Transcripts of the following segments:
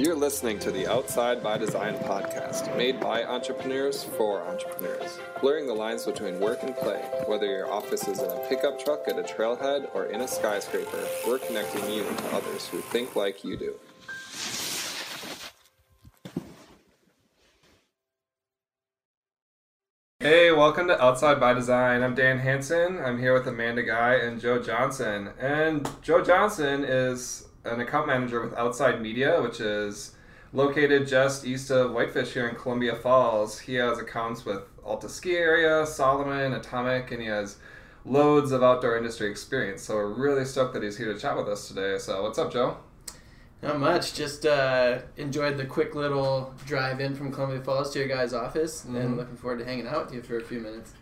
You're listening to the Outside by Design podcast, made by entrepreneurs for entrepreneurs, blurring the lines between work and play. Whether your office is in a pickup truck at a trailhead or in a skyscraper, we're connecting you to others who think like you do. Hey, welcome to Outside by Design. I'm Dan Hanson. I'm here with Amanda Guy and Joe Johnson. And Joe Johnson is an account manager with Outside Media, which is located just east of Whitefish here in Columbia Falls. He has accounts with Alta Ski Area, Salomon, Atomic, and he has loads of outdoor industry experience. So we're really stoked that he's here to chat with us today. So what's up, Joe? Not much. Just uh, enjoyed the quick little drive in from Columbia Falls to your guys' office, and looking forward to hanging out with you for a few minutes.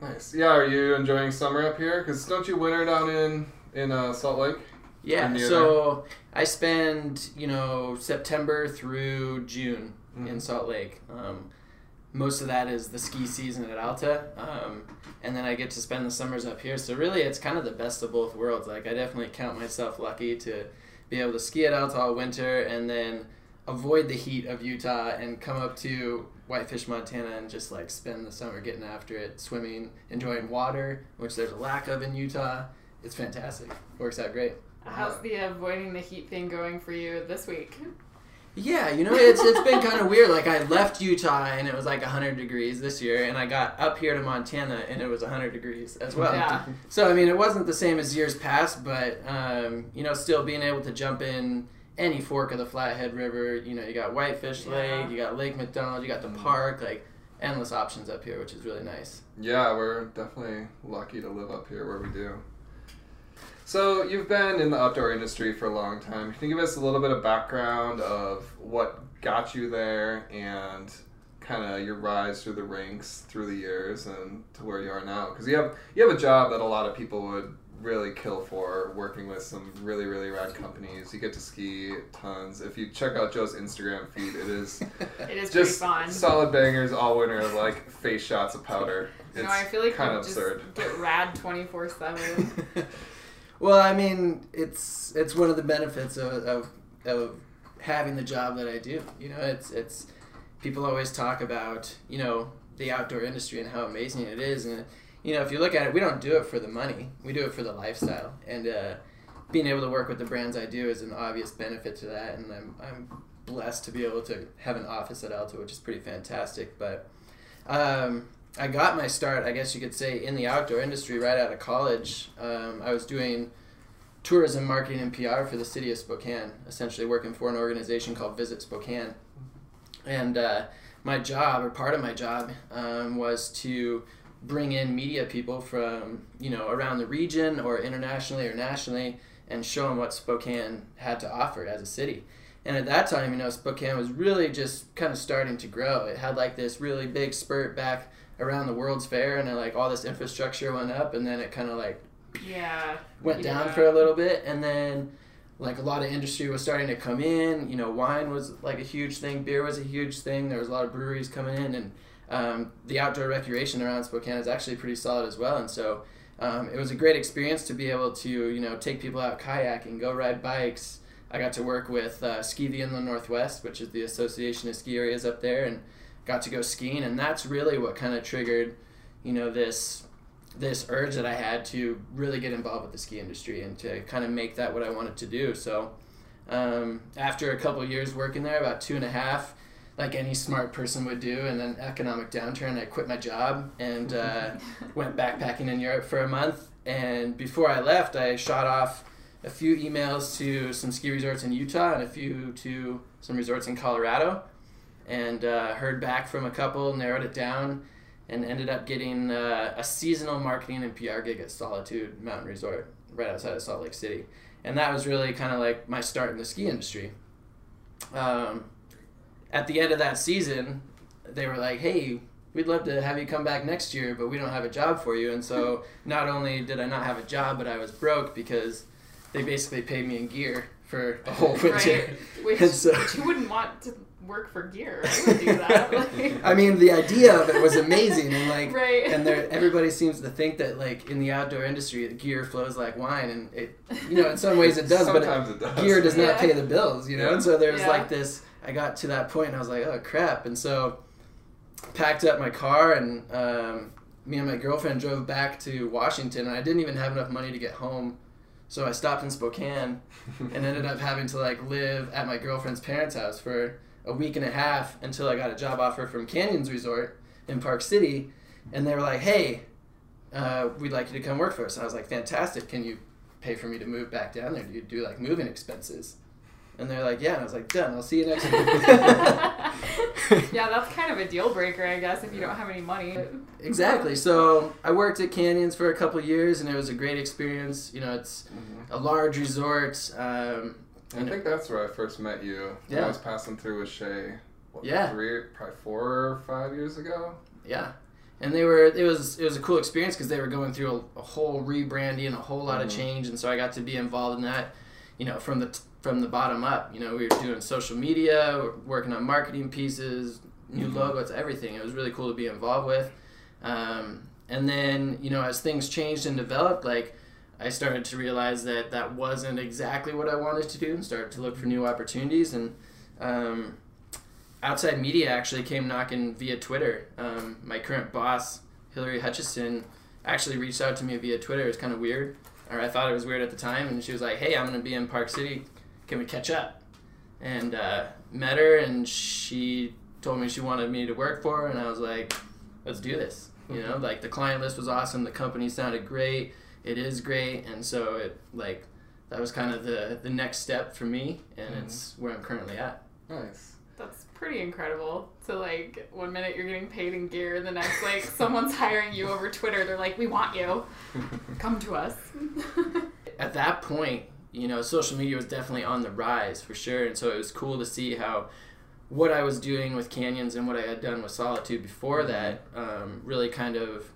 Nice. Yeah, are you enjoying summer up here? Because don't you winter down in in uh, Salt Lake? Yeah. So I spend you know September through June in Mhm. Salt Lake. Um, most of that is the ski season at Alta, um, and then I get to spend the summers up here. So really, it's kind of the best of both worlds. Like I definitely count myself lucky to be able to ski at Alta all winter, and then avoid the heat of Utah and come up to Whitefish, Montana, and just like spend the summer getting after it, swimming, enjoying water, which there's a lack of in Utah. It's fantastic. Works out great. How's the avoiding the heat thing going for you this week? Yeah, you know, it's it's been kind of weird. Like I left Utah and it was like 100 degrees this year, and I got up here to Montana and it was 100 degrees as well. Yeah. So I mean, it wasn't the same as years past, but um, you know, still being able to jump in any fork of the Flathead River. You know, you got Whitefish Yeah. Lake, you got Lake McDonald, you got the Mhm. park, like endless options up here, which is really nice. Yeah, we're definitely lucky to live up here where we do. So you've been in the outdoor industry for a long time. Can you give us a little bit of background of what got you there and kind of your rise through the ranks through the years and to where you are now? Because you have you have a job that a lot of people would really kill for, working with some really really rad companies. You get to ski tons. If you check out Joe's Instagram feed, it is It is just fun. solid bangers all winter of like face shots of powder. It's no, I feel like kind of just absurd. get rad twenty four seven. well, I mean, it's it's one of the benefits of, of of having the job that I do. You know, it's it's people always talk about you know the outdoor industry and how amazing it is, and you know if you look at it, we don't do it for the money. We do it for the lifestyle, and uh, being able to work with the brands I do is an obvious benefit to that. And I'm I'm blessed to be able to have an office at Alta, which is pretty fantastic. But um, I got my start, I guess you could say, in the outdoor industry right out of college. Um, I was doing tourism marketing and PR for the city of Spokane, essentially working for an organization called Visit Spokane. And uh, my job, or part of my job, um, was to bring in media people from you know around the region or internationally or nationally, and show them what Spokane had to offer as a city. And at that time, you know, Spokane was really just kind of starting to grow. It had like this really big spurt back around the World's Fair, and then, like all this infrastructure went up, and then it kind of like yeah. went down for a little bit and then like a lot of industry was starting to come in. You know wine was like a huge thing beer was a huge thing there was a lot of breweries coming in and um, the outdoor recreation around spokane is actually pretty solid as well and so um, it was a great experience to be able to you know take people out kayaking go ride bikes. I got to work with uh, ski the inland northwest which is the association of ski areas up there and got to go skiing and that's really what kind of triggered you know this this urge that I had to really get involved with the ski industry and to kind of make that what I wanted to do. So, um, after a couple years working there, about two and a half, like any smart person would do, in an economic downturn, I quit my job and uh, went backpacking in Europe for a month. And before I left, I shot off a few emails to some ski resorts in Utah and a few to some resorts in Colorado, and uh, heard back from a couple, narrowed it down and ended up getting uh, a seasonal marketing and PR gig at Solitude Mountain Resort right outside of Salt Lake City. And that was really kind of like my start in the ski industry. Um, at the end of that season, they were like, hey, we'd love to have you come back next year, but we don't have a job for you. And so not only did I not have a job, but I was broke because they basically paid me in gear for a whole winter. Right. Which, so- which you wouldn't want to work for gear. I would do that. Like, I mean, the idea of it was amazing, and like, right. and there, everybody seems to think that like in the outdoor industry, the gear flows like wine, and it, you know, in some ways it does, but Sometimes it, does. gear does not pay the bills, you know. Yeah. And so there's Yeah. like this. I got to that point, and I was like, oh crap, and so packed up my car, and um, me and my girlfriend drove back to Washington, and I didn't even have enough money to get home, so I stopped in Spokane and ended up having to like live at my girlfriend's parents' house for a week and a half until I got a job offer from Canyons Resort in Park City, and they were like, "Hey, uh, we'd like you to come work for us." And I was like, "Fantastic! Can you pay for me to move back down there? Do you do like moving expenses?" And they're like, "Yeah." And I was like, "Done. I'll see you next week." yeah, that's kind of a deal breaker, I guess, if you don't have any money. exactly. So I worked at Canyons for a couple of years, and it was a great experience. You know, it's Mhm. a large resort. Um, I think that's where I first met you. Yeah. I was passing through with Shay. What, Yeah. Three, probably four or five years ago. Yeah, and they were it was it was a cool experience because they were going through a, a whole rebranding, a whole lot of Mhm. change, and so I got to be involved in that. You know, from the t- from the bottom up. You know, we were doing social media, working on marketing pieces, new Mhm. logos, everything. It was really cool to be involved with. Um, and then you know, as things changed and developed, like. I started to realize that that wasn't exactly what I wanted to do and started to look for new opportunities. And um, outside media actually came knocking via Twitter. Um, my current boss, Hillary Hutchison, actually reached out to me via Twitter. It was kind of weird, or I thought it was weird at the time. And she was like, "Hey, I'm going to be in Park City. Can we catch up?" And uh, met her, and she told me she wanted me to work for her, and I was like, "Let's do this." You know, like the client list was awesome. The company sounded great. It is great, and so it like that was kind of the the next step for me, and Mhm. it's where I'm currently at. Nice. That's pretty incredible. To like one minute you're getting paid in gear, and the next like someone's hiring you over Twitter. They're like, "We want you. Come to us." at that point, you know, social media was definitely on the rise for sure, and so it was cool to see how what I was doing with Canyons and what I had done with Solitude before that um, really kind of,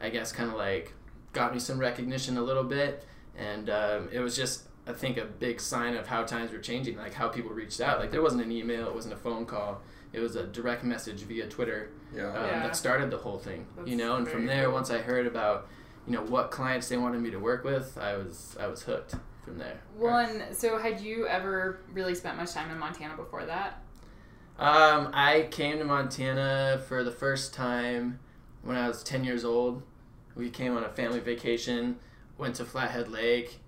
I guess, kind of like got me some recognition a little bit, and um, it was just. I think a big sign of how times were changing, like how people reached out. Like there wasn't an email, it wasn't a phone call, it was a direct message via Twitter Yeah. um, Yeah. that started the whole thing. That's you know, and from there, cool. once I heard about, you know, what clients they wanted me to work with, I was I was hooked from there. One. So, had you ever really spent much time in Montana before that? Um, I came to Montana for the first time when I was ten years old. We came on a family vacation, went to Flathead Lake,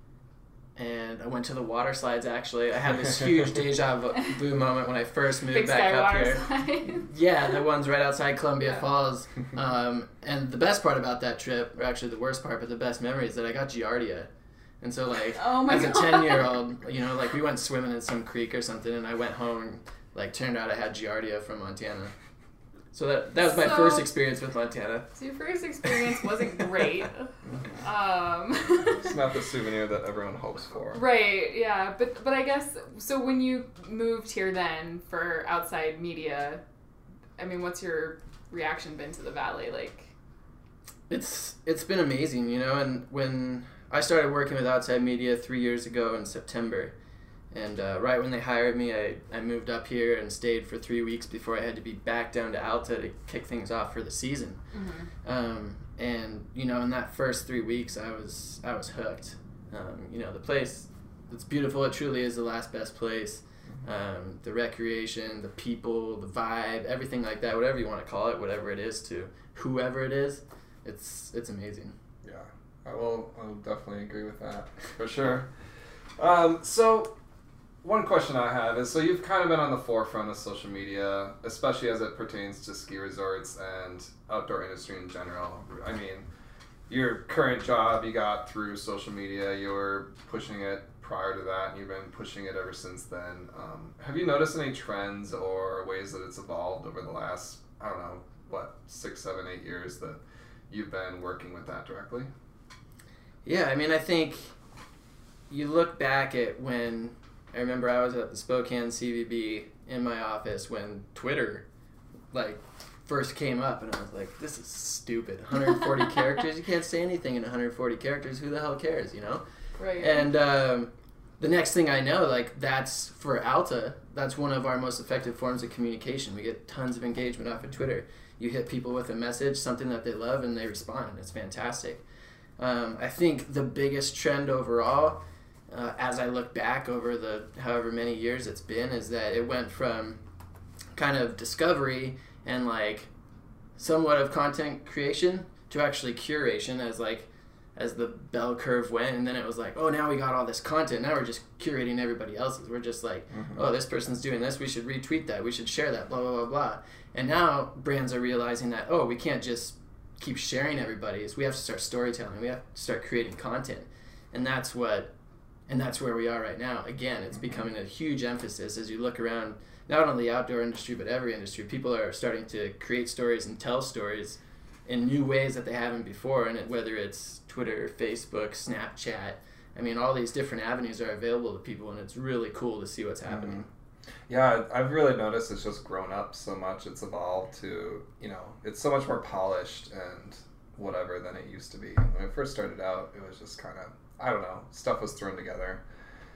and I went to the water slides. Actually, I had this huge deja vu moment when I first moved Big back up here. Slide. Yeah, the ones right outside Columbia Yeah. Falls. Um, and the best part about that trip, or actually the worst part, but the best memory is that I got Giardia. And so, like, oh as a 10 year old, you know, like we went swimming in some creek or something, and I went home and, like, turned out I had Giardia from Montana. So that, that was my So- first experience with Montana. So your first experience wasn't great. Um, It's not the souvenir that everyone hopes for. right, yeah, but but I guess so. When you moved here, then for outside media, I mean, what's your reaction been to the valley? Like, It's it's been amazing, you know. And when I started working with Outside Media three years ago in September, and uh, right when they hired me, I, I moved up here and stayed for three weeks before I had to be back down to Alta to kick things off for the season. Um, and you know, in that first three weeks, I was I was hooked. Um, you know, the place it's beautiful. It truly is the last best place. Um, the recreation, the people, the vibe, everything like that, whatever you want to call it, whatever it is to whoever it is, it's it's amazing. Yeah, I will. I will definitely agree with that for sure. Um, so, one question I have is: so you've kind of been on the forefront of social media, especially as it pertains to ski resorts and outdoor industry in general. I mean, your current job you got through social media. You were pushing it prior to that, and you've been pushing it ever since then. Um, have you noticed any trends or ways that it's evolved over the last, I don't know, what six, seven, eight years that you've been working with that directly? Yeah, I mean, I think you look back at when I remember I was at the Spokane CVB in my office when Twitter, like, first came up, and I was like, "This is stupid. 140 characters. You can't say anything in 140 characters. Who the hell cares?" You know. right. And um, the next thing I know, like that's for Alta, that's one of our most effective forms of communication. We get tons of engagement off of Twitter. You hit people with a message, something that they love, and they respond, it's fantastic. Um, I think the biggest trend overall, uh, as I look back over the however many years it's been, is that it went from kind of discovery and like somewhat of content creation to actually curation as like as the bell curve went. And then it was like oh now we got all this content. Now we're just curating everybody else's. We're just like Mhm. oh this person's doing this. We should retweet that. We should share that blah blah blah blah. And now brands are realizing that oh we can't just keep sharing everybody's we have to start storytelling. We have to start creating content. And that's what and that's where we are right now. Again it's becoming a huge emphasis as you look around not only the outdoor industry but every industry. People are starting to create stories and tell stories in new ways that they haven't before and it, whether it's twitter facebook snapchat i mean all these different avenues are available to people and it's really cool to see what's happening. Mm-hmm. Yeah, I've really noticed it's just grown up so much. It's evolved to, you know, it's so much more polished and whatever than it used to be. When it first started out, it was just kind of, I don't know, stuff was thrown together.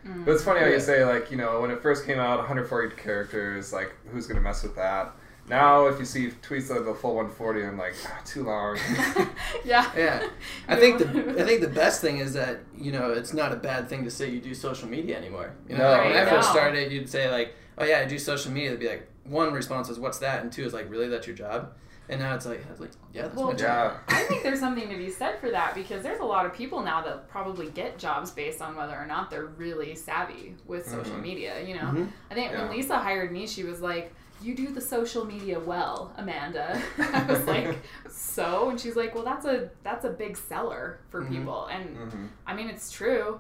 Mm. But it's funny how you say, like, you know, when it first came out, 140 characters, like, who's going to mess with that? Now, if you see tweets of the full 140, I'm like, ah, too long. yeah. Yeah. I think the I think the best thing is that you know it's not a bad thing to say you do social media anymore. You know, No, like when I first started, you'd say like, "Oh yeah, I do social media." It'd be like one response is, "What's that?" and two is like, "Really, that's your job?" And now it's like, I was like, "Yeah, that's my job." I think there's something to be said for that because there's a lot of people now that probably get jobs based on whether or not they're really savvy with social Mhm. media. You know, Mhm. I think Yeah. when Lisa hired me, she was like, "You do the social media well, Amanda." I was like, "So?" And she's like, "Well, that's a that's a big seller for Mhm. people." And hmm I mean, it's true.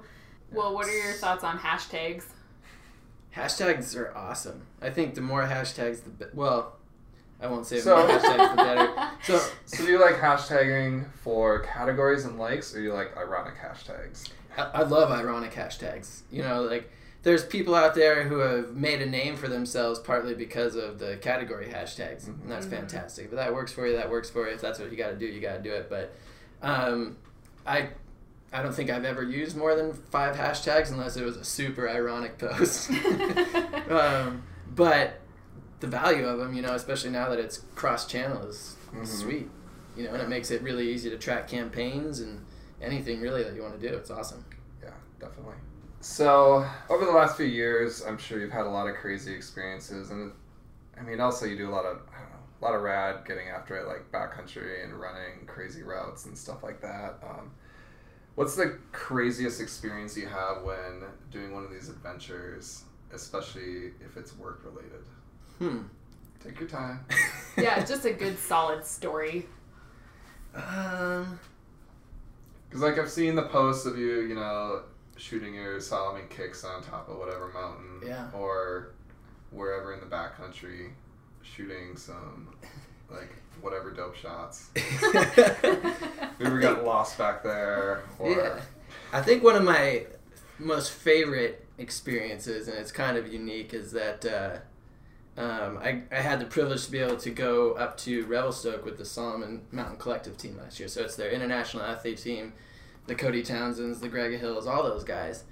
Well, what are your thoughts on hashtags? Hashtags are awesome. I think the more hashtags, the be- well, I won't say So- hashtags, the better. So So do you like hashtagging for categories and likes, or you like ironic hashtags? I, I love ironic hashtags. You know, like there's people out there who have made a name for themselves partly because of the category hashtags, Mhm. and that's Mhm. fantastic. But that works for you. That works for you. If that's what you got to do, you got to do it. But um, I. I don't think I've ever used more than five hashtags unless it was a super ironic post. um, but the value of them, you know, especially now that it's cross channel, is Mhm. sweet. You know, and it makes it really easy to track campaigns and anything really that you want to do. It's awesome. Yeah, definitely. So over the last few years, I'm sure you've had a lot of crazy experiences, and I mean, also you do a lot of I don't know, a lot of rad getting after it, like backcountry and running crazy routes and stuff like that. Um, what's the craziest experience you have when doing one of these adventures, especially if it's work related? Hmm. Take your time. yeah, just a good solid story. Um. Because like I've seen the posts of you, you know, shooting your Salomon kicks on top of whatever mountain, Yeah. or wherever in the backcountry, shooting some like whatever dope shots. Maybe we got lost back there, or Yeah. I think one of my most favorite experiences, and it's kind of unique, is that uh, um, I, I had the privilege to be able to go up to Revelstoke with the Salomon Mountain Collective team last year. So it's their international athlete team, the Cody Townsends, the Greg Hills, all those guys.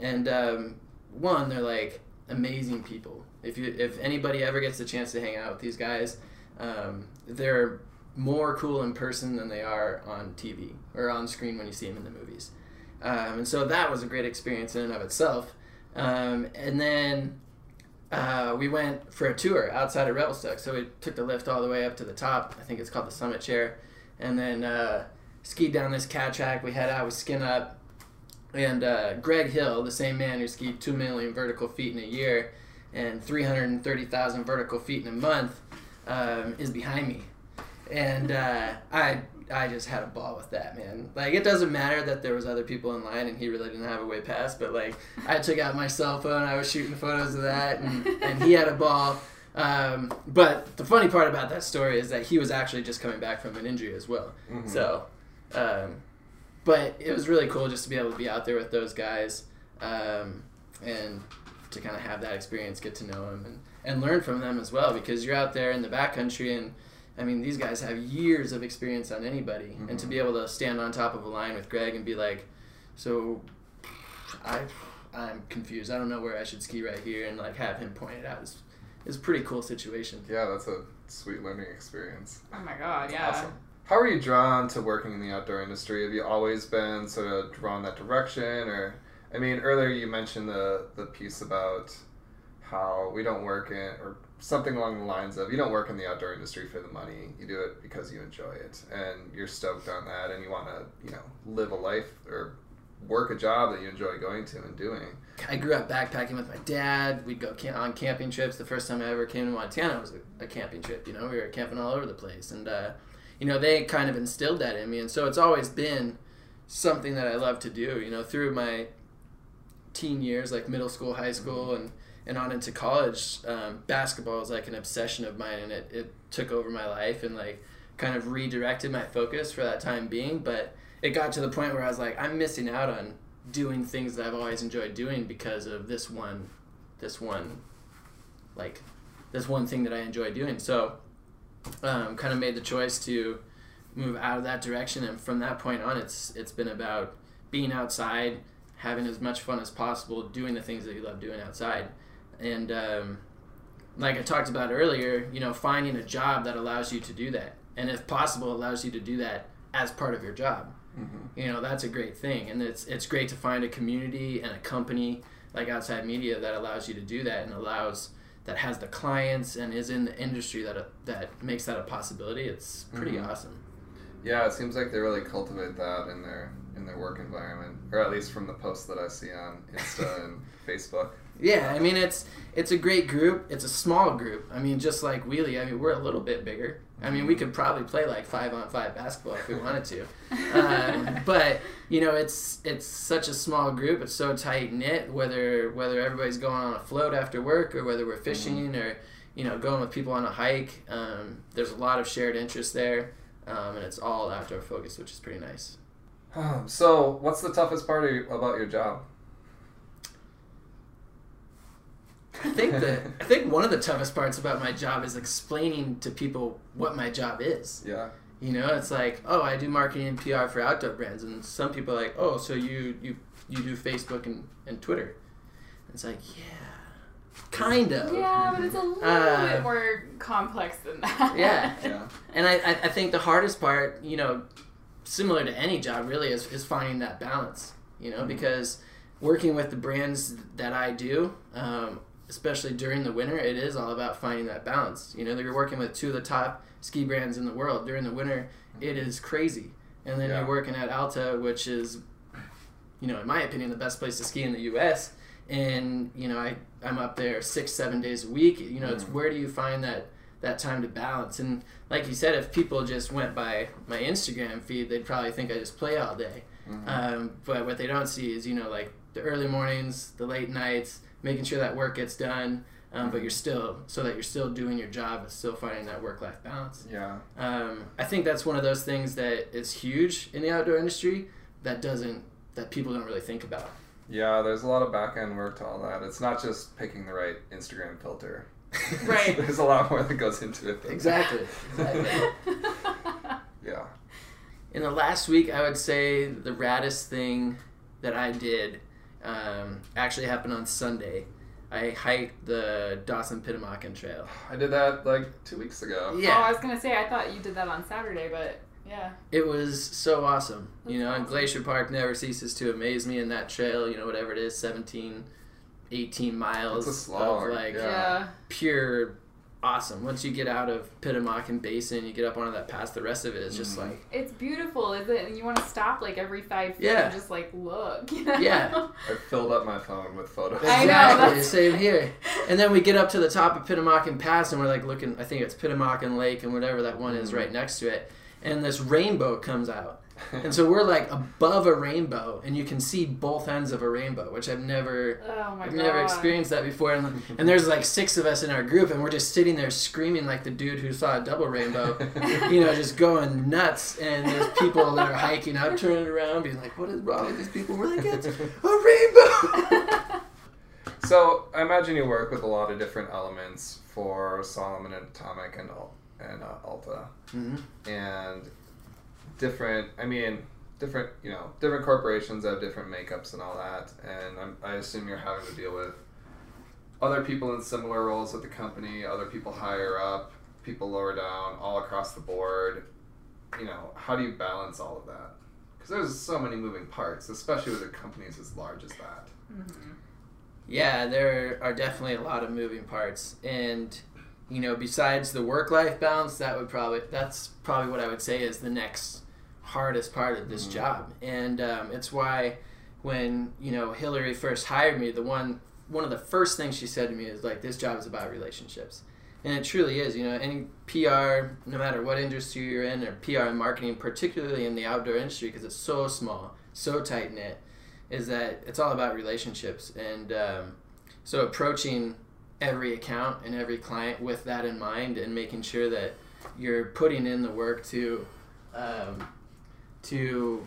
And um, one, they're like amazing people. If you if anybody ever gets the chance to hang out with these guys, um, they're more cool in person than they are on TV or on screen when you see them in the movies. Um, and so that was a great experience in and of itself. Um, and then uh, we went for a tour outside of Revelstoke. So we took the lift all the way up to the top. I think it's called the Summit Chair. And then uh, skied down this cat track. We head out, we skin up. And uh, Greg Hill, the same man who skied 2 million vertical feet in a year and 330,000 vertical feet in a month, um, is behind me. And uh, I I just had a ball with that, man. Like, it doesn't matter that there was other people in line and he really didn't have a way past, but, like, I took out my cell phone, I was shooting photos of that, and, and he had a ball. Um, but the funny part about that story is that he was actually just coming back from an injury as well. Mhm. So, um, but it was really cool just to be able to be out there with those guys um, and to kind of have that experience, get to know them, and, and learn from them as well because you're out there in the backcountry and I mean, these guys have years of experience on anybody, and to Mhm. be able to stand on top of a line with Greg and be like, "So, I, I'm confused. I don't know where I should ski right here, and like have him point it out is is a pretty cool situation. Yeah, that's a sweet learning experience. Oh my god, yeah. Awesome. How are you drawn to working in the outdoor industry? Have you always been sort of drawn that direction, or I mean, earlier you mentioned the the piece about how we don't work in or something along the lines of you don't work in the outdoor industry for the money you do it because you enjoy it and you're stoked on that and you want to you know live a life or work a job that you enjoy going to and doing I grew up backpacking with my dad. We'd go cam- on camping trips. The first time I ever came to Montana was a, a camping trip. You know, we were camping all over the place, and uh, you know they kind of instilled that in me, and so it's always been something that I love to do. You know, through my teen years, like middle school, high school, and and on into college, um, basketball was like an obsession of mine, and it, it took over my life and like kind of redirected my focus for that time being. But it got to the point where I was like, I'm missing out on doing things that I've always enjoyed doing because of this one, this one, like, this one thing that I enjoy doing. So, um, kind of made the choice to move out of that direction, and from that point on, it's it's been about being outside, having as much fun as possible, doing the things that you love doing outside, and um, like I talked about earlier, you know, finding a job that allows you to do that, and if possible, allows you to do that as part of your job. Mm-hmm. you know that's a great thing. And it's it's great to find a community and a company like outside media that allows you to do that and allows that has the clients and is in the industry that that makes that a possibility. It's pretty Mhm. awesome. Yeah it seems like they really cultivate that in their in their work environment or at least from the posts that i see on insta and facebook yeah i mean it's it's a great group. It's a small group. I mean just like wheelie i mean we're a little bit bigger. I mean we could probably play like five on five basketball if we wanted to. Um, but you know it's it's such a small group. It's so tight knit whether whether everybody's going on a float after work or whether we're fishing or you know going with people on a hike. Um, there's a lot of shared interest there um, and it's all outdoor focused which is pretty nice. Um, so what's the toughest part of your, about your job I think that I think one of the toughest parts about my job is explaining to people what my job is. yeah You know, it's like, oh, I do marketing and PR for outdoor brands, and some people are like, oh, so you you you do Facebook and, and Twitter. It's like, yeah, kind of. Yeah, but it's a little Uh, bit more complex than that. Yeah. yeah And I, I, I think the hardest part, you know, similar to any job really, is, is finding that balance. You know, Mhm. because working with the brands that I do, um, especially during the winter, it is all about finding that balance. You know, you're working with two of the top ski brands in the world. During the winter, it is crazy. And then Yeah. you're working at Alta, which is, you know, in my opinion, the best place to ski in the U.S. And you know, I I'm up there six seven days a week. You know, it's Mhm. where do you find that that time to balance? And like you said, if people just went by my Instagram feed, they'd probably think I just play all day. Mhm. Um, but what they don't see is, you know, like the early mornings, the late nights, making sure that work gets done, um, but you're still, so that you're still doing your job and still finding that work life balance. yeah Um, I think that's one of those things that is huge in the outdoor industry that doesn't, that people don't really think about. Yeah, there's a lot of back end work to all that. It's not just picking the right Instagram filter. Right. there's a lot more that goes into it. Exactly. exactly. Yeah. In the last week, I would say the raddest thing that I did um, actually happened on Sunday. I hiked the Dawson Pitamakan Trail. I did that like two weeks ago. Yeah. Oh, I was gonna say I thought you did that on Saturday, but yeah. it was so awesome. You That's know, and. Glacier Park never ceases to amaze me in that trail, you know, whatever it is, 17, 18 miles It's a slog, of like Yeah. Yeah. pure awesome. Once you get out of Pitamakan Basin, you get up onto that pass, the rest of it is just Mhm. like, It's beautiful, is it? And you want to stop like every five feet Yeah. and just like look. You know? Yeah. I filled up my phone with photos. I know, Exactly, that's- same here. And then we get up to the top of Pitamakan Pass, and we're like looking. I think it's Pitamakan Lake, and whatever that one is Mhm. right next to it. And this rainbow comes out, and so we're like above a rainbow, and you can see both ends of a rainbow, which I've never, Oh my I've god. never experienced that before. And, and there's like six of us in our group, and we're just sitting there screaming like the dude who saw a double rainbow. You know, just going nuts, and there's people that are hiking up, turning around, being like, "What is wrong with these people?" We're like, "It's a rainbow." so I imagine you work with a lot of different elements for Salomon and Atomic and Al- and uh, Alta, Mhm. and different. I mean, different you know different corporations have different makeups and all that, and I'm, I assume you're having to deal with other people in similar roles at the company, other people higher up, people lower down, all across the board. You know, how do you balance all of that? Because there's so many moving parts, especially with a company as large as that. Mm-hmm. Yeah, there are definitely a lot of moving parts, and you know, besides the work-life balance, that would probably that's probably what I would say is the next hardest part of this Mhm. job, and um, it's why when you know Hillary first hired me, the one one of the first things she said to me is like, "This job is about relationships." And it truly is, you know, any PR, no matter what industry you're in, or PR and marketing, particularly in the outdoor industry, because it's so small, so tight knit, is that it's all about relationships. And um, so approaching every account and every client with that in mind and making sure that you're putting in the work to um, to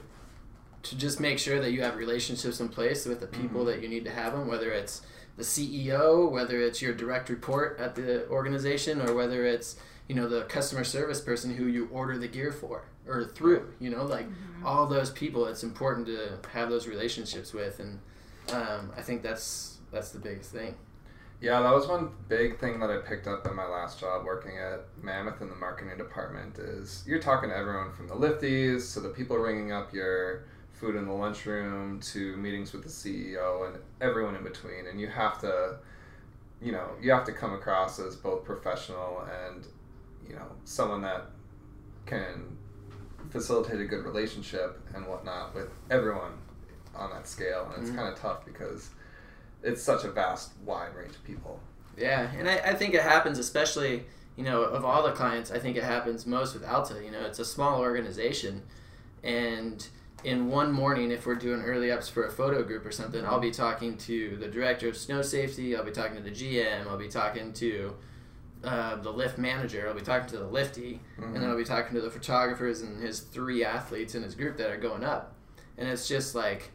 to just make sure that you have relationships in place with the people Mhm. that you need to have them whether it's the CEO whether it's your direct report at the organization or whether it's you know the customer service person who you order the gear for or through you know like all those people it's important to have those relationships with and um, I think that's that's the biggest thing Yeah, that was one big thing that I picked up in my last job working at Mammoth in the marketing department is you're talking to everyone from the lifties to the people ringing up your food in the lunchroom to meetings with the CEO and everyone in between and you have to you know, you have to come across as both professional and you know, someone that can facilitate a good relationship and whatnot with everyone on that scale and it's Mhm. kind of tough because it's such a vast, wide range of people. Yeah, and I, I think it happens especially, you know, of all the clients, I think it happens most with Alta. You know, it's a small organization, and in one morning, if we're doing early ups for a photo group or something, I'll be talking to the director of snow safety, I'll be talking to the GM, I'll be talking to uh, the lift manager, I'll be talking to the lifty, and then I'll be talking to the photographers and his three athletes in his group that are going up. And it's just like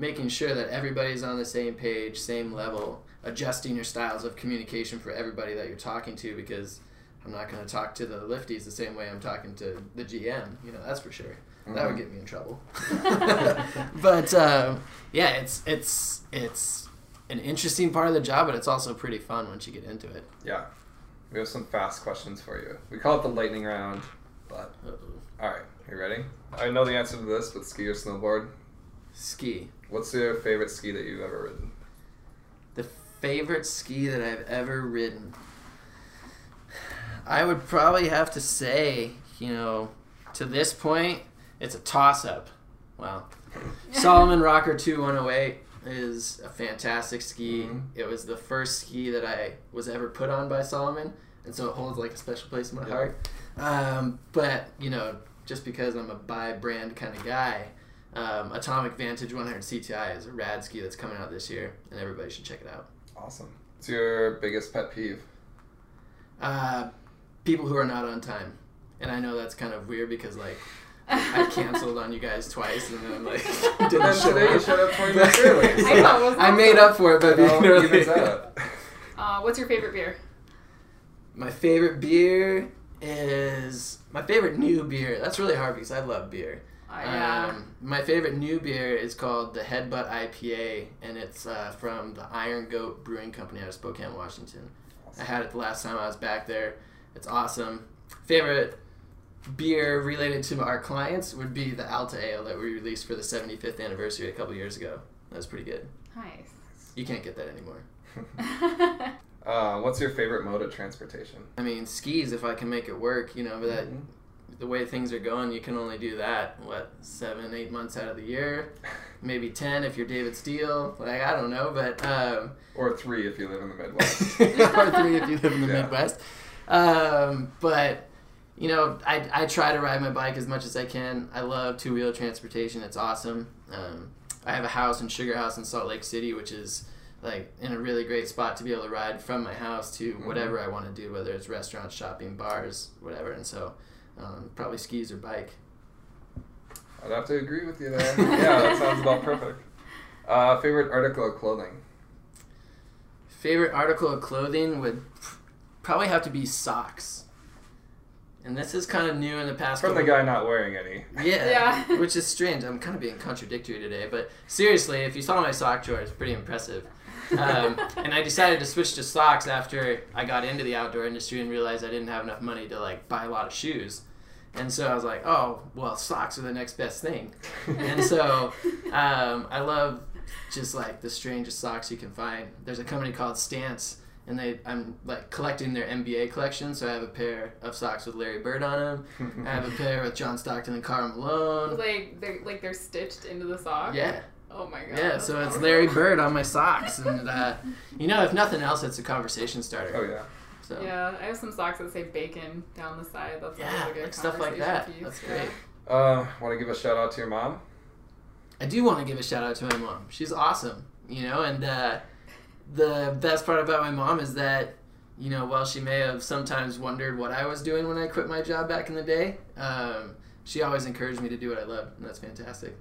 making sure that everybody's on the same page, same level, adjusting your styles of communication for everybody that you're talking to because I'm not going to talk to the lifties the same way I'm talking to the GM, you know, that's for sure. That would Mhm. get me in trouble. but um, yeah, it's it's it's an interesting part of the job, but it's also pretty fun once you get into it. Yeah. We have some fast questions for you. We call it the lightning round, but Uh-oh. all right, you ready? I know the answer to this, but ski or snowboard? Ski. What's your favorite ski that you've ever ridden? The favorite ski that I've ever ridden. I would probably have to say, you know, to this point, it's a toss up. Wow. Salomon Rocker 2108 is a fantastic ski. Mhm. It was the first ski that I was ever put on by Salomon, and so it holds like a special place in my Yeah. heart. Um, but, you know, just because I'm a buy brand kind of guy, um, Atomic Vantage 100 CTI is a rad ski that's coming out this year, and everybody should check it out. Awesome. What's your biggest pet peeve? Uh, people who are not on time. And I know that's kind of weird because, like, I canceled on you guys twice and then, like, didn't And show today you up. showed up 20 minutes early. I know, it I made up for it by It being all early. evens out. Uh, what's your favorite beer? My favorite beer is my favorite new beer. That's really hard because I love beer. Yeah. Um, my favorite new beer is called the Headbutt IPA, and it's uh, from the Iron Goat Brewing Company out of Spokane, Washington. I had it the last time I was back there. It's awesome. Favorite beer related to our clients would be the Alta Ale that we released for the 75th anniversary a couple years ago. That was pretty good. nice. You can't get that anymore. Uh, what's your favorite mode of transportation? I mean, skis if I can make it work, you know, but that Mhm. The way things are going, you can only do that what seven, eight months out of the year, maybe ten if you're David Steele. Like I don't know, but um, Or three if you live in the Midwest. or three if you live in the Yeah. Midwest. Um, but you know, I, I try to ride my bike as much as I can. I love two wheel transportation. It's awesome. Um, I have a house in Sugar House in Salt Lake City, which is like in a really great spot to be able to ride from my house to Mhm. whatever I want to do, whether it's restaurants, shopping, bars, whatever. And so, um, probably skis or bike. I'd have to agree with you there. yeah, that sounds about perfect. Uh, favorite article of clothing? Favorite article of clothing would probably have to be socks. and this is kind of new in the past. From the guy not wearing any. Yeah, Yeah. which is strange. I'm kind of being contradictory today, but seriously, if you saw my sock drawer, it's pretty impressive. Um, and I decided to switch to socks after I got into the outdoor industry and realized I didn't have enough money to like buy a lot of shoes. And so I was like, oh, well, socks are the next best thing. And so um, I love just like the strangest socks you can find. There's a company called Stance, and they I'm like collecting their NBA collection. So I have a pair of socks with Larry Bird on them. I have a pair with John Stockton and Karl Malone. like they're like they're stitched into the sock. Yeah, Oh my god. yeah. So it's. Larry Bird on my socks, and uh, you know, if nothing else, it's a conversation starter. Oh yeah. So Yeah, I have some socks that say bacon down the side. That's Yeah, always a good like stuff like conversation that. piece. That's Yeah. great. Uh, want to give a shout out to your mom? I do want to give a shout out to my mom. She's awesome, you know, and uh, the best part about my mom is that, you know, while she may have sometimes wondered what I was doing when I quit my job back in the day, um, she always encouraged me to do what I loved, and that's fantastic.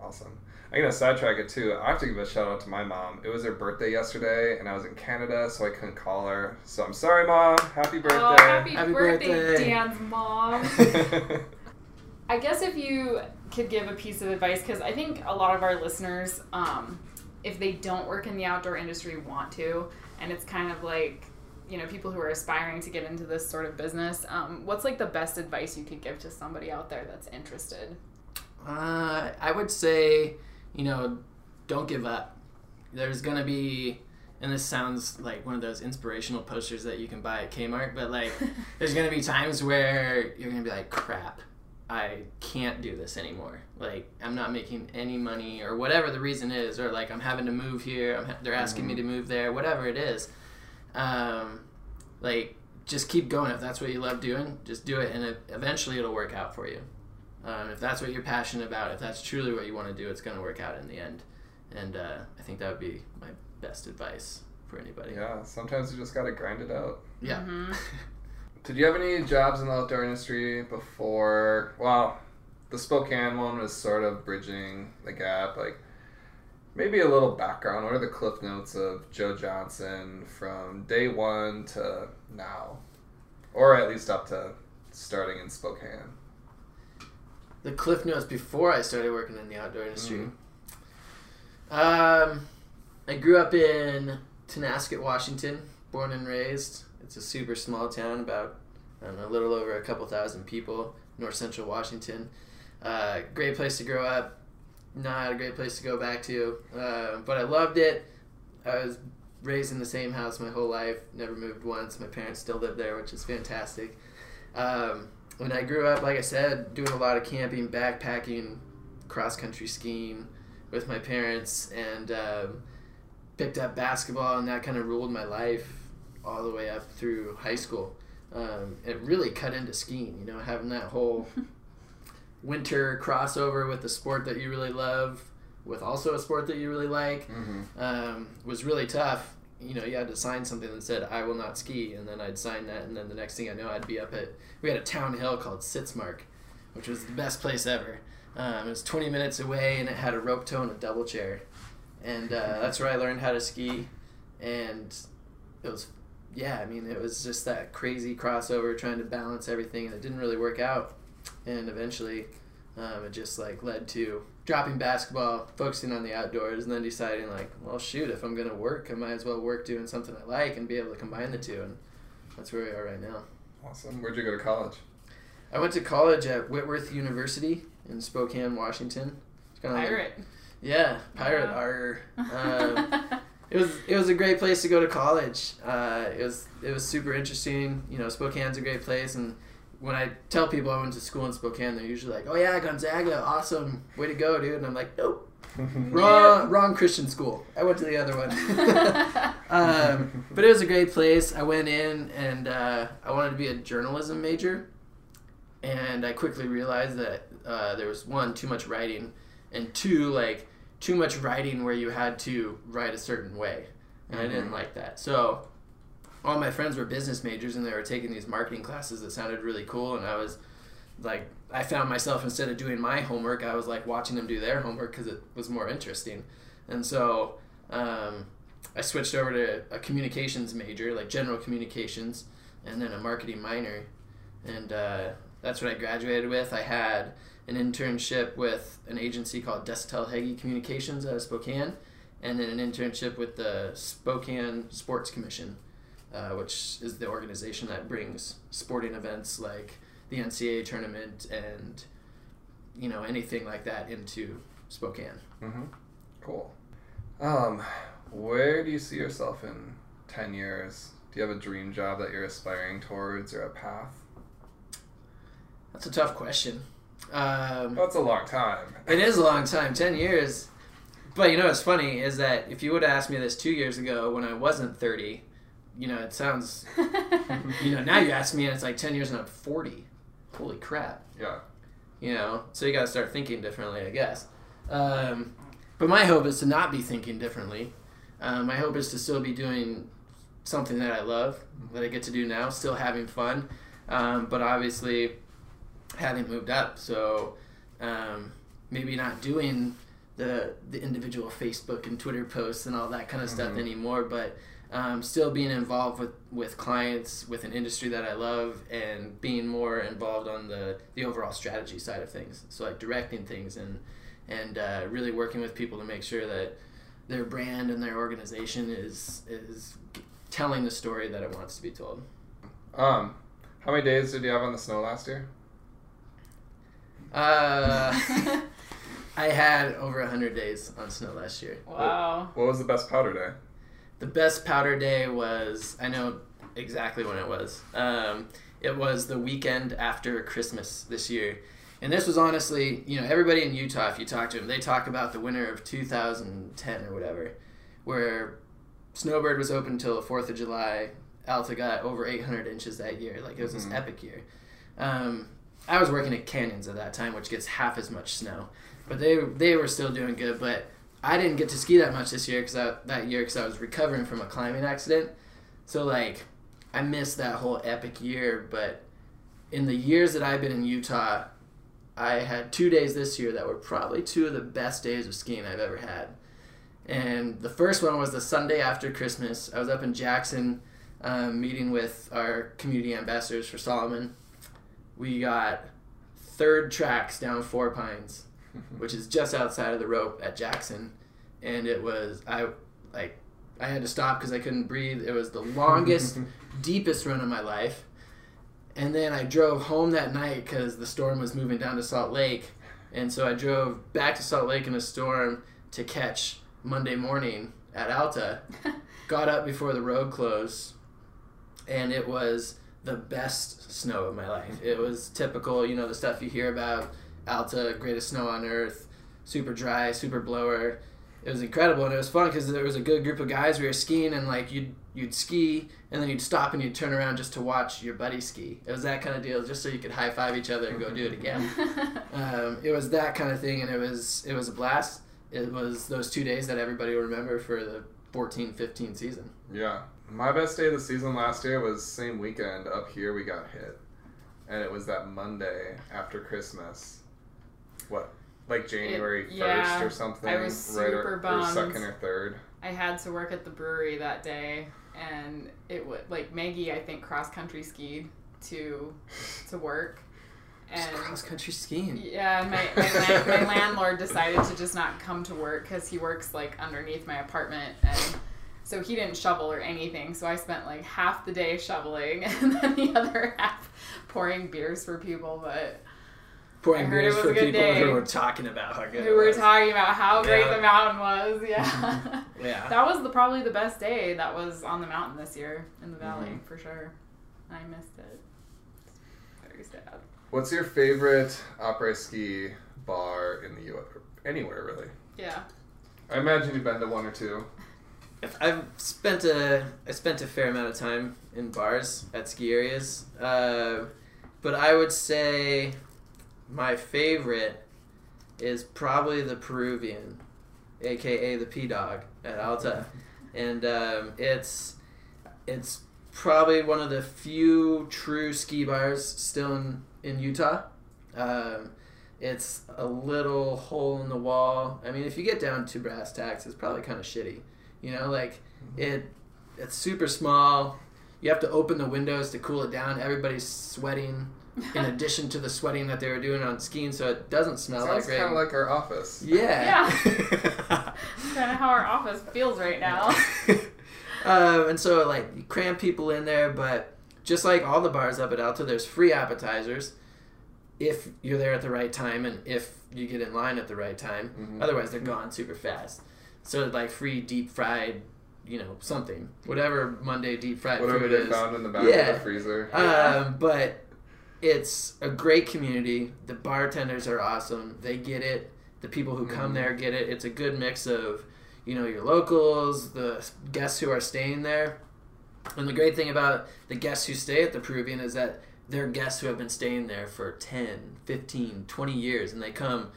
Awesome. I'm gonna sidetrack it too. I have to give a shout out to my mom. It was her birthday yesterday, and I was in Canada, so I couldn't call her. So I'm sorry, mom. Happy birthday. Oh, happy, Happy birthday, birthday. Dan's mom. I guess if you could give a piece of advice, because I think a lot of our listeners, um, if they don't work in the outdoor industry, want to, and it's kind of like, you know, people who are aspiring to get into this sort of business. Um, what's like the best advice you could give to somebody out there that's interested? Uh, I would say, you know, don't give up. There's gonna be, and this sounds like one of those inspirational posters that you can buy at Kmart, but like, there's gonna be times where you're gonna be like, crap, I can't do this anymore. Like, I'm not making any money, or whatever the reason is, or like I'm having to move here. I'm ha- they're asking me to move there, whatever it is. Um, like, just keep going. If that's what you love doing, just do it, and it, eventually it'll work out for you. Um, if that's what you're passionate about, if that's truly what you want to do, it's going to work out in the end. And uh, I think that would be my best advice for anybody. yeah, sometimes you just gotta grind it out. Yeah. Mhm. Did you have any jobs in the outdoor industry before? Well, the Spokane one was sort of bridging the gap. Like, maybe a little background. What are the cliff notes of Joe Johnson from day one to now? Or at least up to starting in Spokane? The cliff notes before I started working in the outdoor industry. Mhm. Um, I grew up in Tonasket, Washington, born and raised. It's a super small town, about a little over a couple thousand people, north central Washington. Uh, great place to grow up. Not a great place to go back to, uh, but I loved it. I was raised in the same house my whole life. Never moved once. My parents still live there, which is fantastic. Um, when I grew up, like I said, doing a lot of camping, backpacking, cross country skiing with my parents, and um, picked up basketball, and that kind of ruled my life all the way up through high school. Um, it really cut into skiing, you know, having that whole winter crossover with the sport that you really love, with also a sport that you really like, Mm-hmm. um, was really tough. You know, you had to sign something that said "I will not ski," and then I'd sign that, and then the next thing I know, I'd be up at we had a town hill called Sitzmark, which was the best place ever. Um, it was 20 minutes away, and it had a rope tow and a double chair, and uh, that's where I learned how to ski, and it was yeah, I mean, it was just that crazy crossover trying to balance everything, and it didn't really work out. And eventually, um, it just like led to dropping basketball, focusing on the outdoors, and then deciding like, well, shoot, if I'm gonna work, I might as well work doing something I like and be able to combine the two. And that's where we are right now. Awesome. Where'd you go to college? I went to college at Whitworth University in Spokane, Washington. It's kinda like- Pirate. yeah, pirate Yeah. arr. Um, it was it was a great place to go to college. Uh, it was it was super interesting. You know, Spokane's a great place, and when I tell people I went to school in Spokane, they're usually like, "Oh yeah, Gonzaga, awesome, way to go, dude!" And I'm like, "Nope, wrong, wrong Christian school. I went to the other one." um, but it was a great place. I went in and uh, I wanted to be a journalism major, and I quickly realized that uh, there was one too much writing, and two like too much writing where you had to write a certain way, and I didn't Mhm. like that. So all my friends were business majors, and they were taking these marketing classes that sounded really cool, and I was like, I found myself instead of doing my homework, I was like watching them do their homework because it was more interesting, and so. Um, I switched over to a communications major, like general communications, and then a marketing minor. and uh, that's what I graduated with. I had an internship with an agency called Desautel Hege Communications out of Spokane, and then an internship with the Spokane Sports Commission, uh, which is the organization that brings sporting events like the NCAA tournament and you know anything like that into Spokane. Mm-hmm. Cool. Um, where do you see yourself in ten years? Do you have a dream job that you're aspiring towards or a path? That's a tough question. Um, That's a long time. It is a long time, ten years. But you know what's funny is that if you would have asked me this two years ago when I wasn't thirty, you know it sounds, you know now you ask me and it's like ten years and I'm forty. Holy crap! Yeah. You know, so you got to start thinking differently, I guess. Um, but my hope is to not be thinking differently. Um, my hope is to still be doing something that I love, that I get to do now, still having fun, um, but obviously having moved up. So um, maybe not doing the the individual Facebook and Twitter posts and all that kind of stuff Mhm. anymore, but um, still being involved with, with clients with an industry that I love and being more involved on the, the overall strategy side of things. So like directing things and and uh, really working with people to make sure that their brand and their organization is is telling the story that it wants to be told. Um, how many days did you have on the snow last year? Uh, I had over 100 days on snow last year. wow. What was the best powder day? The best powder day was, I know exactly when it was. Um, it was the weekend after Christmas this year. And this was honestly, you know, everybody in Utah, if you talk to them, they talk about the winter of 2010 or whatever, where Snowbird was open until the 4th of July. Alta got over 800 inches that year. Like, it was this Mhm. epic year. Um, I was working at Canyons at that time, which gets half as much snow. But they, they were still doing good. But I didn't get to ski that much this year because that year because I was recovering from a climbing accident. So like, I missed that whole epic year. But in the years that I've been in Utah, I had two days this year that were probably two of the best days of skiing I've ever had. And the first one was the Sunday after Christmas. I was up in Jackson, um, meeting with our community ambassadors for Salomon. We got third tracks down Four Pines which is just outside of the rope at Jackson, and it was I like I had to stop because I couldn't breathe. It was the longest, deepest run of my life, and then I drove home that night because the storm was moving down to Salt Lake, and so I drove back to Salt Lake in a storm to catch Monday morning at Alta. Got up before the road closed, and it was the best snow of my life. It was typical, you know, the stuff you hear about Alta, greatest snow on earth, super dry, super blower. It was incredible and it was fun because there was a good group of guys. We were skiing and like you'd you'd ski and then you'd stop and you'd turn around just to watch your buddy ski. It was that kind of deal, just so you could high five each other and go do it again. Um, it was that kind of thing and it was it was a blast. It was those two days that everybody will remember for the 14-15 season. Yeah. My best day of the season last year was same weekend up here we got hit. And it was that Monday after Christmas. What? Like January 1st yeah, or something? I was right super or, or bummed. second or third. I had to work at the brewery that day, and it would like Maggie. I think cross country skied to to work, and cross country skiing. yeah, my my, land, my landlord decided to just not come to work because he works like underneath my apartment, and so he didn't shovel or anything. So I spent like half the day shoveling, and then the other half pouring beers for people, but. Pouring I heard it beers was for a good people day. who were talking about how good who it were was. talking about how great the mountain was. Yeah. Yeah. that was the probably the best day that was on the mountain this year in the valley Mhm. for sure. I missed it. Very sad. What's your favorite après ski bar in the U.S. Anywhere really? Yeah. I imagine you've been to one or two. I've spent a I spent a fair amount of time in bars at ski areas, uh, but I would say my favorite is probably the Peruvian, aka the P Dog at Alta, and um, it's it's probably one of the few true ski bars still in in Utah. Um, it's a little hole in the wall. I mean, if you get down to brass tacks, it's probably kind of shitty. You know, like it. It's super small. you have to open the windows to cool it down. Everybody's sweating in addition to the sweating that they were doing on skiing, so it doesn't smell Sounds like kind of like our office. yeah. It's kind of how our office feels right now. um, and so like you cram people in there, but just like all the bars up at Alta, there's free appetizers if you're there at the right time and if you get in line at the right time. Mhm. Otherwise, they're gone super fast. So like free deep fried, you know, something, whatever Monday deep fried Whatever food they is. found in the back Yeah. of the freezer. Um, but it's a great community. The bartenders are awesome. They get it. The people who come Mhm. there get it. It's a good mix of, you know, your locals, the guests who are staying there. And the great thing about the guests who stay at the Peruvian is that they're guests who have been staying there for 10, 15, 20 years, and they come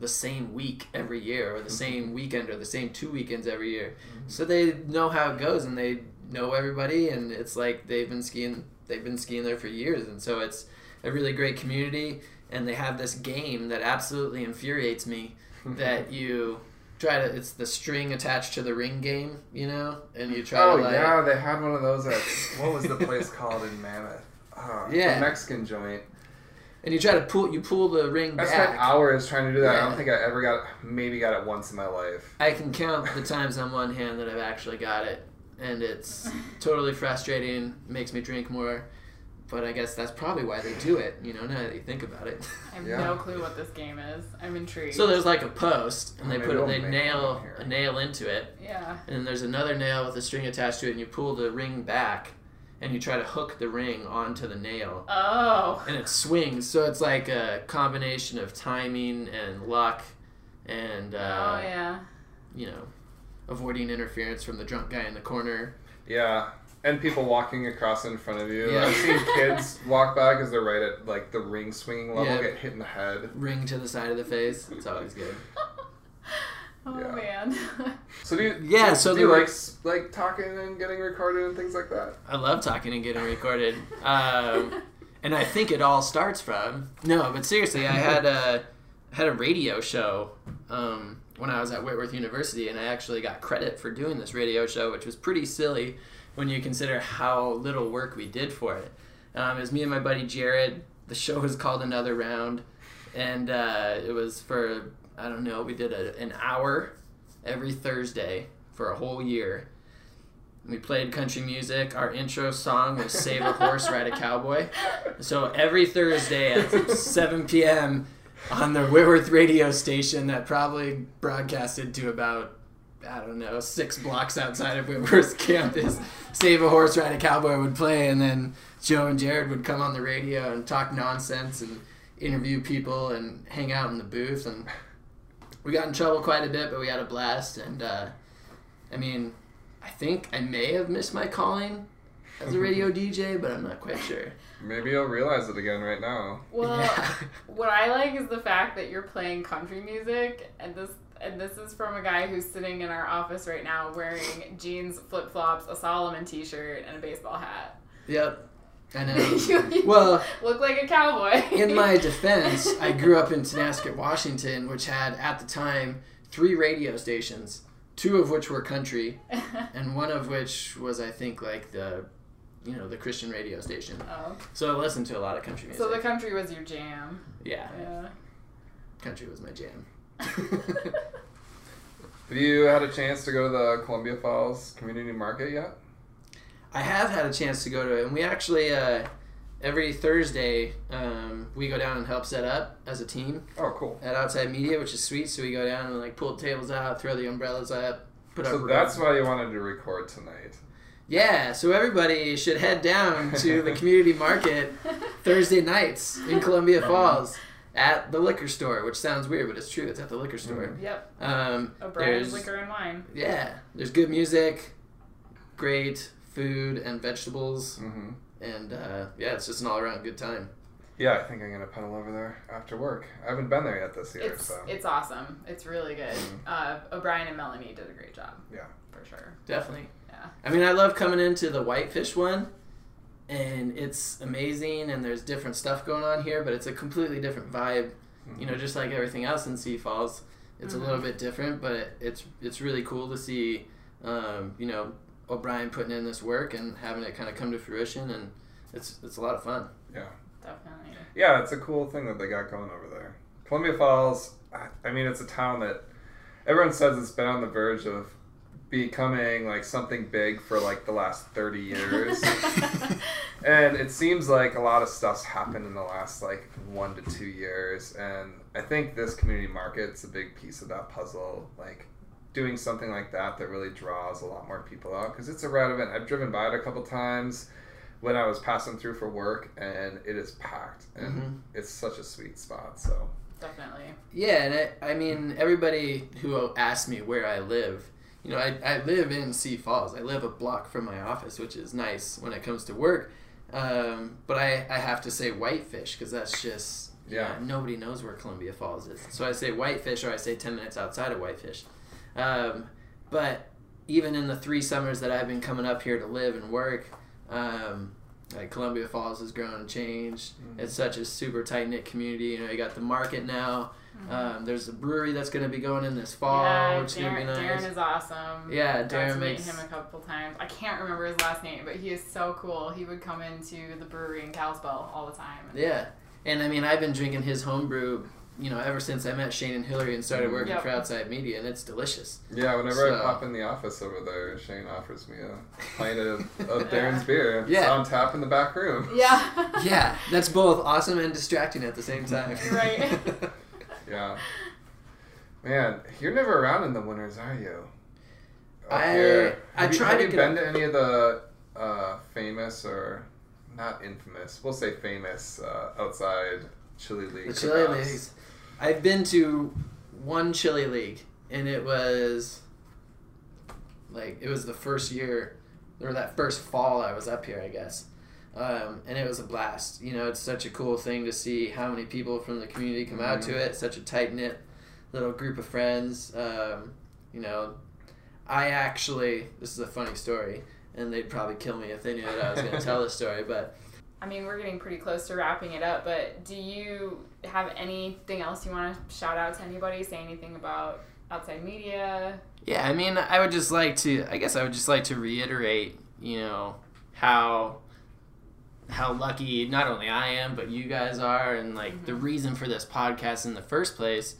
the same week every year, or the same weekend, or the same two weekends every year. So they know how it goes, and they know everybody, and it's like they've been skiing. They've been skiing there for years, and so it's a really great community. And they have this game that absolutely infuriates me. That you try to. It's the string attached to the ring game, you know, and you try Oh to like. yeah, they had one of those at what was the place called in Mammoth? Uh, Yeah. the Mexican joint. And you try to pull. You pull the ring I spent back. hours trying to do that. I don't think I ever got. Maybe got it once in my life. I can count the times on one hand that I've actually got it, and it's totally frustrating. Makes me drink more, but I guess that's probably why they do it. You know, now that you think about it. I have Yeah. no clue what this game is. I'm intrigued. So there's like a post, and they put it, they nail a nail into it, yeah. and then there's another nail with a string attached to it, and you pull the ring back, and you try to hook the ring onto the nail, Oh. and it swings. So it's like a combination of timing and luck, and uh, oh yeah. you know, avoiding interference from the drunk guy in the corner. Yeah, and people walking across in front of you. Yeah. I've seen kids walk by because they're right at like the ring swinging level, Yeah. get hit in the head. Ring to the side of the face. It's always good. oh Yeah. man. So do you? Yeah, Do, so do you were- like like talking and getting recorded and things like that? I love talking and getting recorded. Um, and I think it all starts from no, but seriously, I had a had a radio show um, when I was at Whitworth University, and I actually got credit for doing this radio show, which was pretty silly when you consider how little work we did for it. Um, it was me and my buddy Jared. The show was called Another Round, and uh, it was for I don't know. We did a, an hour every Thursday for a whole year. We played country music. Our intro song was "Save a Horse, Ride a Cowboy." So every Thursday at 7 p.m. on the Whitworth radio station that probably broadcasted to about I don't know six blocks outside of Whitworth campus, "Save a Horse, Ride a Cowboy" would play, and then Joe and Jared would come on the radio and talk nonsense and interview people and hang out in the booth and we got in trouble quite a bit, but we had a blast. And uh, I mean, I think I may have missed my calling as a radio DJ, but I'm not quite sure. Maybe you'll realize it again right now. Well, Yeah. what I like is the fact that you're playing country music, and this and this is from a guy who's sitting in our office right now wearing jeans, flip flops, a Salomon T-shirt, and a baseball hat. Yep. I know. you, Well, look like a cowboy. in my defense, I grew up in Tonasket, Washington, which had at the time three radio stations, two of which were country, and one of which was, I think, like the, you know, the Christian radio station. oh. So I listened to a lot of country music. So the country was your jam. yeah, Yeah. country was my jam. Have you had a chance to go to the Columbia Falls Community Market yet? I have had a chance to go to it, and we actually uh, every Thursday um, we go down and help set up as a team Oh, cool. at Outside Media, which is sweet. So we go down and like pull the tables out, throw the umbrellas up, put up. So that's why you wanted to record tonight. yeah. So everybody should head down to the community market Thursday nights in Columbia Falls at the liquor store, which sounds weird, but it's true. It's at the liquor store. Yep. Um, O'Brien's there's- Liquor and Wine. Yeah, there's good music, great food and vegetables. hmm and uh, yeah, it's just an all around good time. Yeah, I think I'm gonna pedal over there after work. I haven't been there yet this year, It's so it's awesome. It's really good. Mhm. Uh, O'Brien and Melanie did a great job. Yeah. For sure. Definitely. Yeah. I mean, I love coming into the Whitefish one, and it's amazing, and there's different stuff going on here, but it's a completely different vibe. You know, just like everything else in C-Falls, it's Mhm. a little bit different, but it's it's really cool to see. Um, you know, O'Brien putting in this work and having it kind of come to fruition, and it's it's a lot of fun. Yeah. Definitely. Yeah, it's a cool thing that they got going over there. Columbia Falls, I- I mean, it's a town that everyone says it's been on the verge of becoming like something big for like the last 30 years. and it seems like a lot of stuff's happened in the last like one to two years. And I think this community market's a big piece of that puzzle. Like, doing something like that that really draws a lot more people out because it's a rad event. I've driven by it a couple times when I was passing through for work, and it is packed, and Mhm. it's such a sweet spot. So Definitely. Yeah, and I, I mean, everybody who asks me where I live, you know, I, I live in Sioux Falls. I live a block from my office, which is nice when it comes to work. Um, but I, I have to say Whitefish because that's just, Yeah. nobody knows where Columbia Falls is. So I say Whitefish or I say 10 minutes outside of Whitefish. Um, but even in the three summers that I've been coming up here to live and work, um, like Columbia Falls has grown and changed. Mhm. It's such a super tight knit community. You know, you got the market now. Um, there's a brewery that's going to be going in this fall, yeah, which is going to Darren, be nice. Darren is awesome. Yeah, Got to Darren meet makes- him a couple times. I can't remember his last name, but he is so cool. He would come into the brewery in Kalispell all the time. Yeah, and I mean, I've been drinking his homebrew, you know, ever since I met Shane and Hillary and started working Yep. for Outside Media, and it's delicious. yeah, whenever I pop in the office over there, Shane offers me a pint of, of Darren's beer. It's on tap in the back room. Yeah. yeah, that's both awesome and distracting at the same time. Right. Yeah. Man, you're never around in the winters, are you? Up I- here. I Have you- try have to you been to any of the uh, famous or not infamous? We'll say famous uh, outside chili league. The chili cookouts? leagues. I've been to one chili league, and it was like it was the first year or that first fall I was up here, I guess. Um, and it was a blast. You know, it's such a cool thing to see how many people from the community come out to Mhm. it. Such a tight knit little group of friends. Um, you know, I actually this is a funny story, and they'd probably kill me if they knew that I was going to tell this story, but. I mean, we're getting pretty close to wrapping it up, but do you have anything else you want to shout out to anybody? Say anything about outside media? Yeah, I mean, I would just like to. I guess I would just like to reiterate, you know, how how lucky not only I am, but you guys are, and like the reason for this podcast in the first place.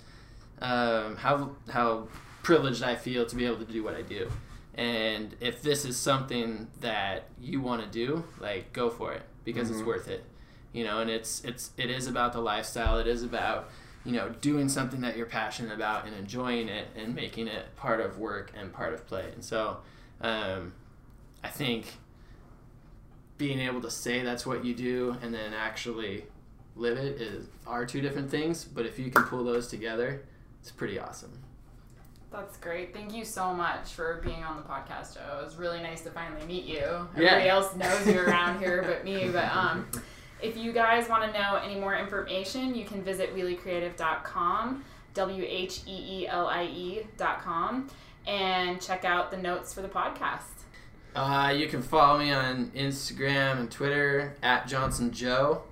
Um, how how privileged I feel to be able to do what I do, and if this is something that you want to do, like go for it because it's Mhm. worth it. You know, and it's it's it is about the lifestyle. It is about you know, doing something that you're passionate about and enjoying it and making it part of work and part of play. And so, um, I think being able to say that's what you do and then actually live it is are two different things. But if you can pull those together, it's pretty awesome. That's great. Thank you so much for being on the podcast, Joe. It was really nice to finally meet you. Yeah. Everybody else knows you around here but me. But um, if you guys want to know any more information, you can visit wheeliecreative.com, W H E E L I E.com, and check out the notes for the podcast. Uh, you can follow me on Instagram and Twitter at Johnson Joe,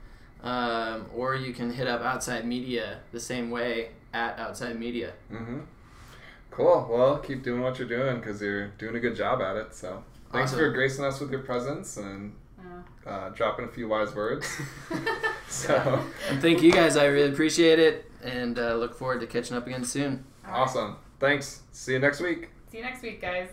um, or you can hit up Outside Media the same way at Outside Media. Mm-hmm. Cool. Well, keep doing what you're doing because you're doing a good job at it. So thanks Awesome. for gracing us with your presence and Yeah. uh, dropping a few wise words. so And thank you guys. I really appreciate it, and uh, look forward to catching up again soon. All right. awesome. Thanks. See you next week. See you next week, guys.